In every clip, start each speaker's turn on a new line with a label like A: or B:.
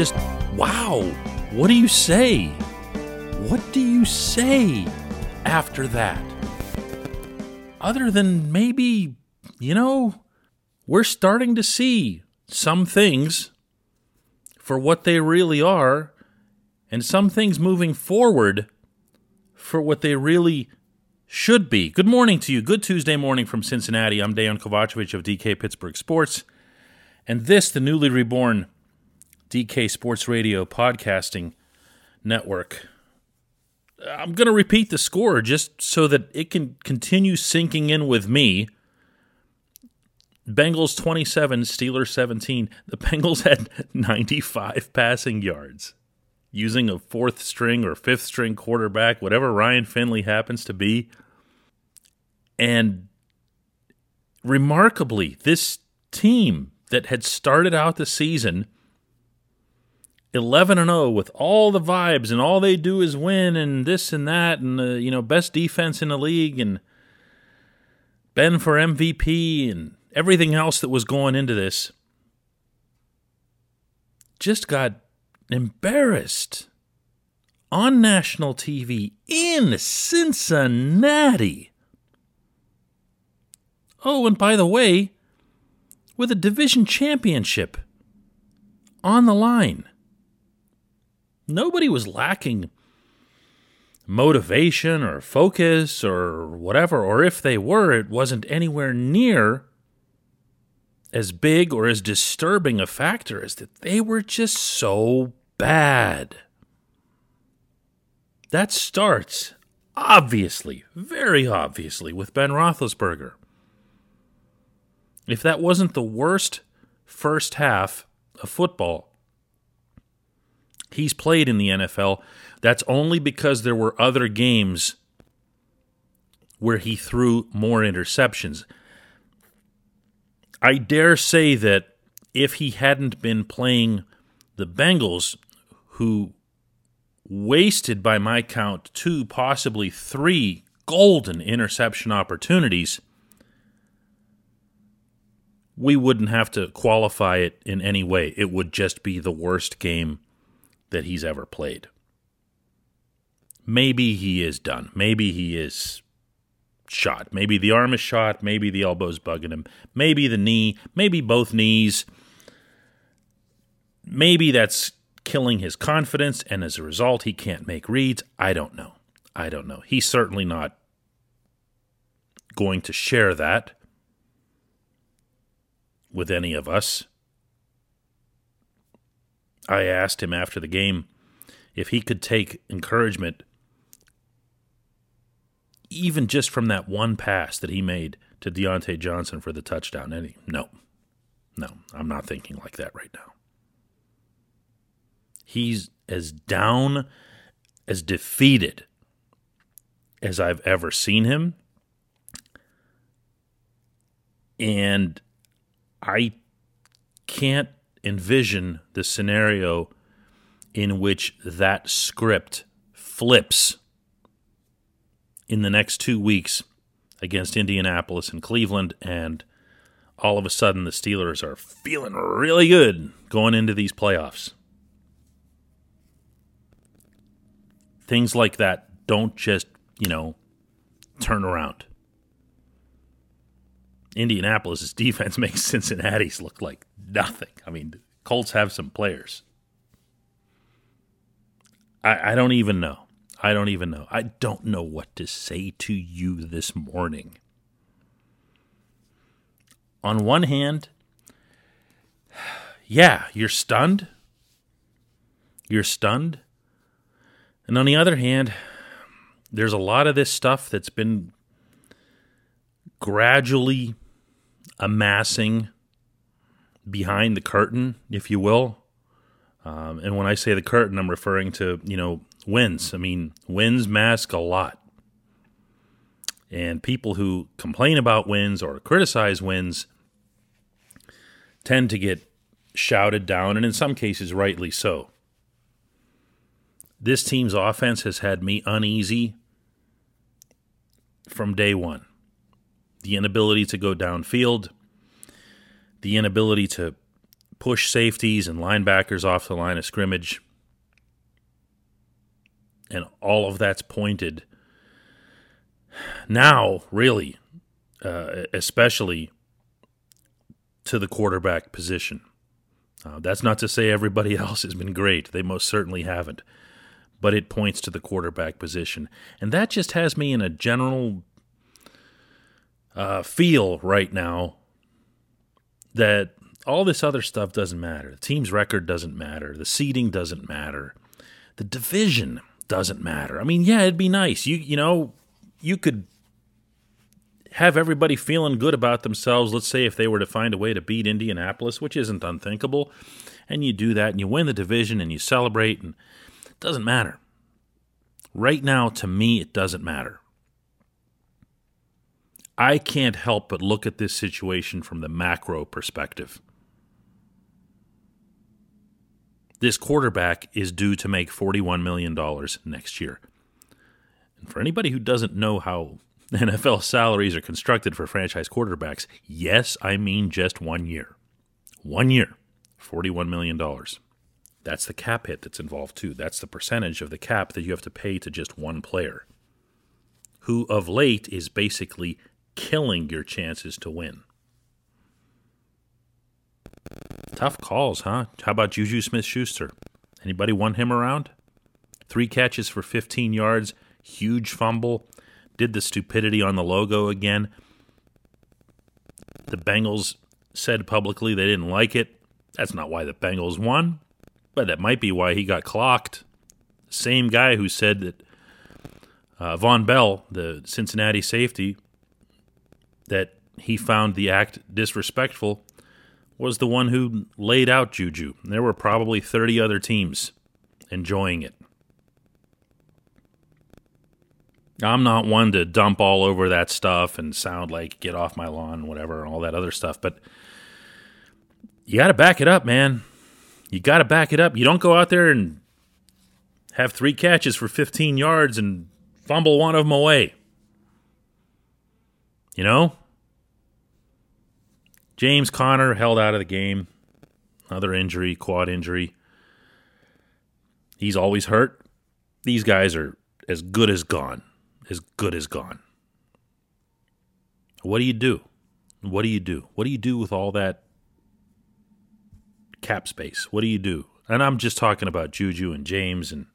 A: just wow. What do you say? What do you say after that? Other than maybe, you know, we're starting to see some things for what they really are, and some things moving forward for what they really should be. Good morning to you. Good Tuesday morning from Cincinnati. I'm Dejan Kovacevic of DK Pittsburgh Sports, and this, the newly reborn DK Sports Radio podcasting network. I'm going to repeat the score just so that it can continue sinking in with me. Bengals 27, Steelers 17. The Bengals had 95 passing yards using a fourth string or fifth string quarterback, whatever Ryan Finley happens to be. And remarkably, this team that had started out the season 11 and 0 with all the vibes and all they do is win and this and that and the you know best defense in the league and Ben for MVP and everything else that was going into this just got embarrassed on national TV in Cincinnati. Oh, and by the way, with a division championship on the line. Nobody was lacking motivation or focus or whatever, or if they were, it wasn't anywhere near as big or as disturbing a factor as that they were just so bad. That starts, obviously, very obviously, with Ben Roethlisberger. If that wasn't the worst first half of football he's played in the NFL, that's only because there were other games where he threw more interceptions. I dare say that if he hadn't been playing the Bengals, who wasted, by my count, two, possibly three golden interception opportunities, we wouldn't have to qualify it in any way. It would just be the worst game that he's ever played. Maybe he is done. Maybe he is shot. Maybe the arm is shot. Maybe the elbow's bugging him. Maybe the knee. Maybe both knees. Maybe that's killing his confidence, and as a result, he can't make reads. I don't know. I don't know. He's certainly not going to share that with any of us. I asked him after the game if he could take encouragement even just from that one pass that he made to Diontae Johnson for the touchdown. And he, no, no, I'm not thinking like that right now. He's as down, as defeated as I've ever seen him. And I can't envision the scenario in which that script flips in the next two weeks against Indianapolis and Cleveland, and all of a sudden the Steelers are feeling really good going into these playoffs. Things like that don't just, you know, turn around. Indianapolis' defense makes Cincinnati's look like nothing. I mean, Colts have some players. I, I don't even know. I don't even know. I don't know what to say to you this morning. On one hand, yeah, you're stunned. You're stunned. And on the other hand, there's a lot of this stuff that's been gradually amassing behind the curtain, if you will. Um, and when I say the curtain, I'm referring to, you know, wins. I mean, wins mask a lot. And people who complain about wins or criticize wins tend to get shouted down, and in some cases, rightly so. This team's offense has had me uneasy from day one. The inability to go downfield, the inability to push safeties and linebackers off the line of scrimmage. And all of that's pointed now, really, uh, especially to the quarterback position. Uh, that's not to say everybody else has been great. They most certainly haven't. But it points to the quarterback position. And that just has me in a general uh, feel right now that all this other stuff doesn't matter. The team's record doesn't matter. The seeding doesn't matter. The division doesn't matter. I mean, yeah, it'd be nice. You you know, you could have everybody feeling good about themselves. Let's say if they were to find a way to beat Indianapolis, which isn't unthinkable, and you do that and you win the division and you celebrate and it doesn't matter. Right now to me it doesn't matter. I can't help but look at this situation from the macro perspective. This quarterback is due to make $41 million next year. And for anybody who doesn't know how NFL salaries are constructed for franchise quarterbacks, yes, I mean just one year. One year, $41 million. That's the cap hit that's involved too. That's the percentage of the cap that you have to pay to just one player, who of late is basically killing your chances to win. Tough calls, huh? How about Juju Smith Schuster? Anybody want him around? Three catches for 15 yards, huge fumble, did the stupidity on the logo again. The Bengals said publicly they didn't like it. That's not why the Bengals won, but that might be why he got clocked. Same guy who said that uh, Vonn Bell, the Cincinnati safety, that he found the act disrespectful, was the one who laid out Juju. There were probably 30 other teams enjoying it. I'm not one to dump all over that stuff and sound like get off my lawn, whatever, and all that other stuff. But you got to back it up, man. You got to back it up. You don't go out there and have three catches for 15 yards and fumble one of them away. You know? James Conner held out of the game. Another injury, quad injury. He's always hurt. These guys are as good as gone as good as gone. What do you do? What do you do? What do you do with all that cap space? What do you do? And I'm just talking about Juju and James and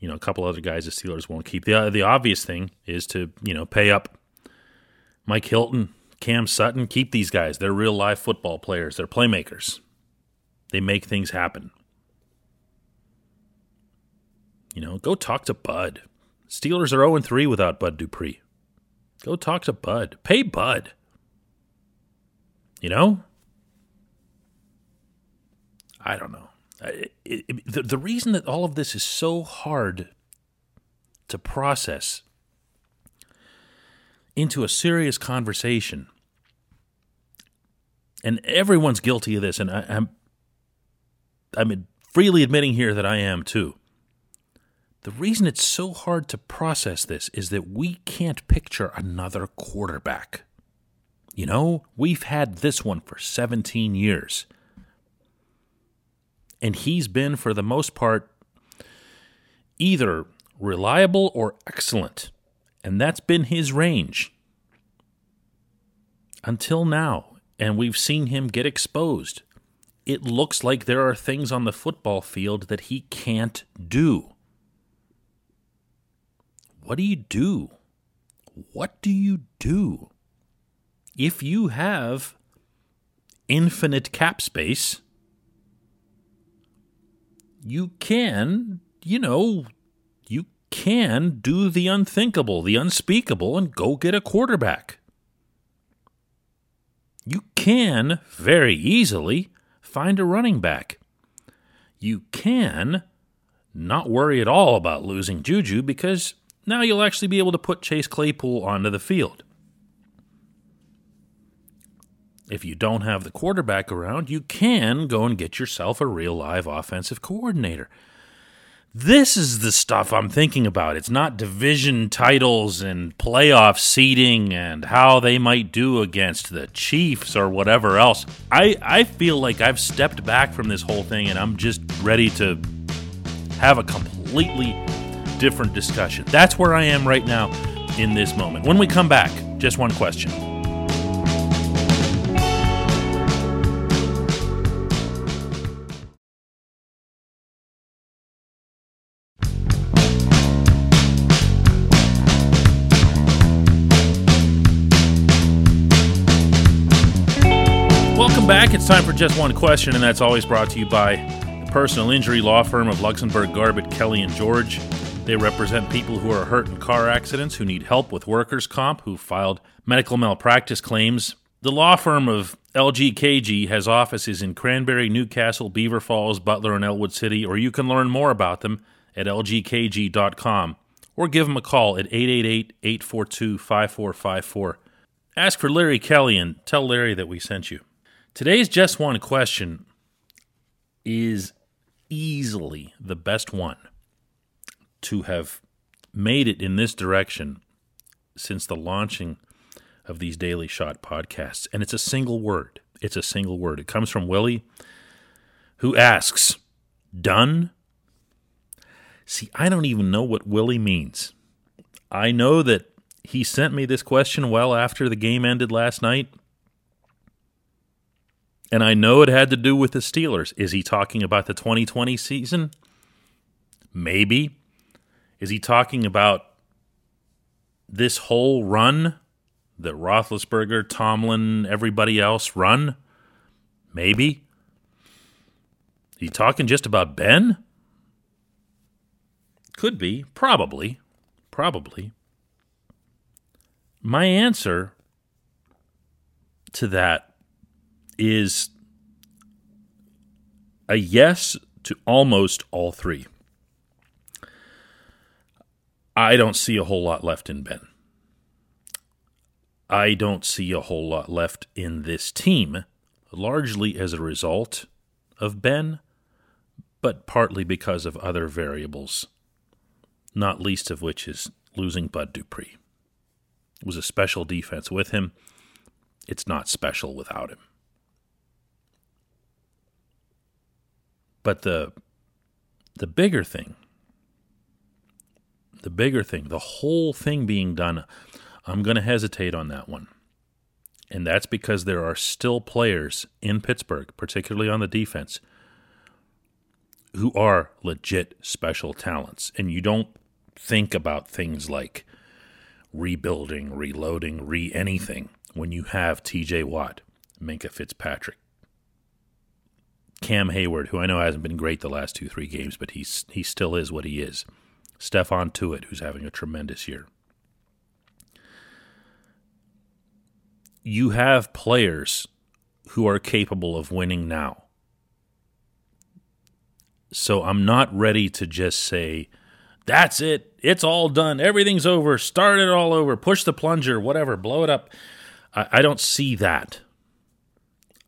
A: you know a couple other guys the Steelers won't keep. The the obvious thing is to you know pay up Mike Hilton, Cam Sutton, keep these guys. They're real live football players. They're playmakers. They make things happen. You know, go talk to Bud. Steelers are 0 3 without Bud Dupree. Go talk to Bud. Pay Bud. You know? I don't know. It, it, the, the reason that all of this is so hard to process into a serious conversation, and everyone's guilty of this, and I, I'm, I'm freely admitting here that I am too. The reason it's so hard to process this is that we can't picture another quarterback. You know, we've had this one for 17 years. And he's been, for the most part, either reliable or excellent. And that's been his range until now. And we've seen him get exposed. It looks like there are things on the football field that he can't do. What do you do? What do you do? If you have infinite cap space, you can, you know, can do the unthinkable, the unspeakable, and go get a quarterback. You can very easily find a running back. You can not worry at all about losing Juju because now you'll actually be able to put Chase Claypool onto the field. If you don't have the quarterback around, you can go and get yourself a real live offensive coordinator. This is the stuff I'm thinking about. It's not division titles and playoff seeding and how they might do against the Chiefs or whatever else. I, I feel like I've stepped back from this whole thing and I'm just ready to have a completely different discussion. That's where I am right now in this moment. When we come back, just one question. Back. It's time for just one question, and that's always brought to you by the personal injury law firm of Luxenberg, Garbett, Kelly, and George. They represent people who are hurt in car accidents, who need help with workers' comp, who filed medical malpractice claims. The law firm of LGKG has offices in Cranberry, Newcastle, Beaver Falls, Butler, and Ellwood City, or you can learn more about them at lgkg.com or give them a call at 888 842 5454. Ask for Larry Kelly and tell Larry that we sent you. Today's Just One question is easily the best one to have made it in this direction since the launching of these Daily Shot podcasts. And it's a single word. It's a single word. It comes from Willie, who asks, Done? See, I don't even know what Willie means. I know that he sent me this question well after the game ended last night. And I know it had to do with the Steelers. Is he talking about the 2020 season? Maybe. Is he talking about this whole run that Roethlisberger, Tomlin, everybody else run? Maybe. He talking just about Ben? Could be. Probably. Probably. My answer to that is a yes to almost all three. I don't see a whole lot left in Ben. I don't see a whole lot left in this team, largely as a result of Ben, but partly because of other variables, not least of which is losing Bud Dupree. It was a special defense with him. It's not special without him. But the the bigger thing the bigger thing, the whole thing being done, I'm going to hesitate on that one. And that's because there are still players in Pittsburgh, particularly on the defense, who are legit special talents. And you don't think about things like rebuilding, reloading, re anything when you have TJ Watt, Minkah Fitzpatrick, Cam Hayward, who I know hasn't been great the last two, three games, but he's he still is what he is. Stephon Tuitt, who's having a tremendous year. You have players who are capable of winning now. So I'm not ready to just say, that's it. It's all done. Everything's over. Start it all over. Push the plunger, whatever. Blow it up. I, I don't see that.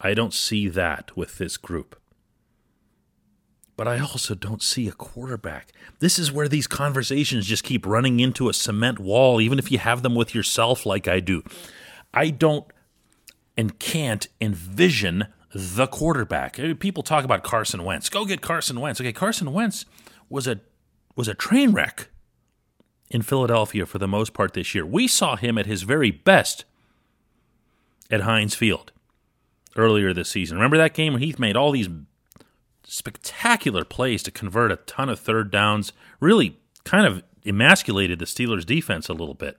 A: I don't see that with this group but I also don't see a quarterback. This is where these conversations just keep running into a cement wall, even if you have them with yourself like I do. I don't and can't envision the quarterback. Uh, people talk about Carson Wentz. Go get Carson Wentz. Okay, Carson Wentz was a was a train wreck in Philadelphia for the most part this year. We saw him at his very best at Heinz Field earlier this season. Remember that game when Heath made all these spectacular plays to convert a ton of third downs, really kind of emasculated the Steelers' defense a little bit.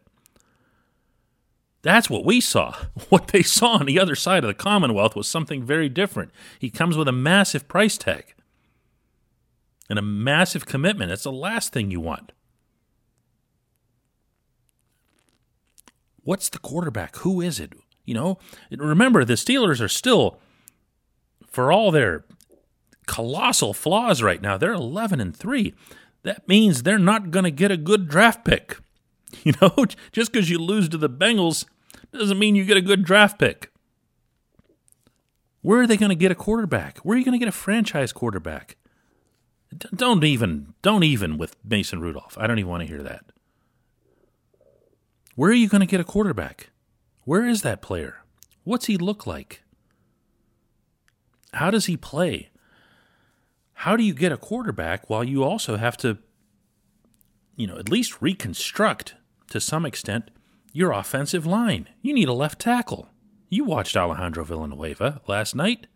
A: That's what we saw. What they saw on the other side of the Commonwealth was something very different. He comes with a massive price tag and a massive commitment. It's the last thing you want. What's the quarterback? Who is it? You know, remember the Steelers are still, for all their colossal flaws right now. They're 11 and 3. That means they're not going to get a good draft pick. You know, just because you lose to the Bengals doesn't mean you get a good draft pick. Where are they going to get a quarterback? Where are you going to get a franchise quarterback? Don't even, don't even with Mason Rudolph. I don't even want to hear that. Where are you going to get a quarterback? Where is that player? What's he look like? How does he play? How do you get a quarterback while you also have to, you know, at least reconstruct to some extent your offensive line? You need a left tackle. You watched Alejandro Villanueva last night.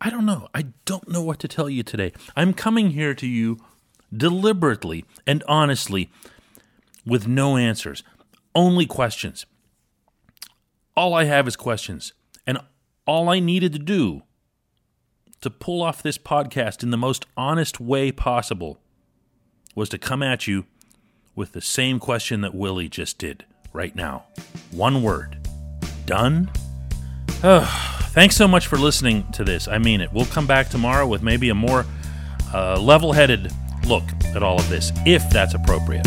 A: I don't know. I don't know what to tell you today. I'm coming here to you deliberately and honestly with no answers, only questions. All I have is questions. And all I needed to do to pull off this podcast in the most honest way possible was to come at you with the same question that Willie just did right now. One word. Done? Oh, thanks so much for listening to this. I mean it. We'll come back tomorrow with maybe a more uh, level headed look at all of this, if that's appropriate.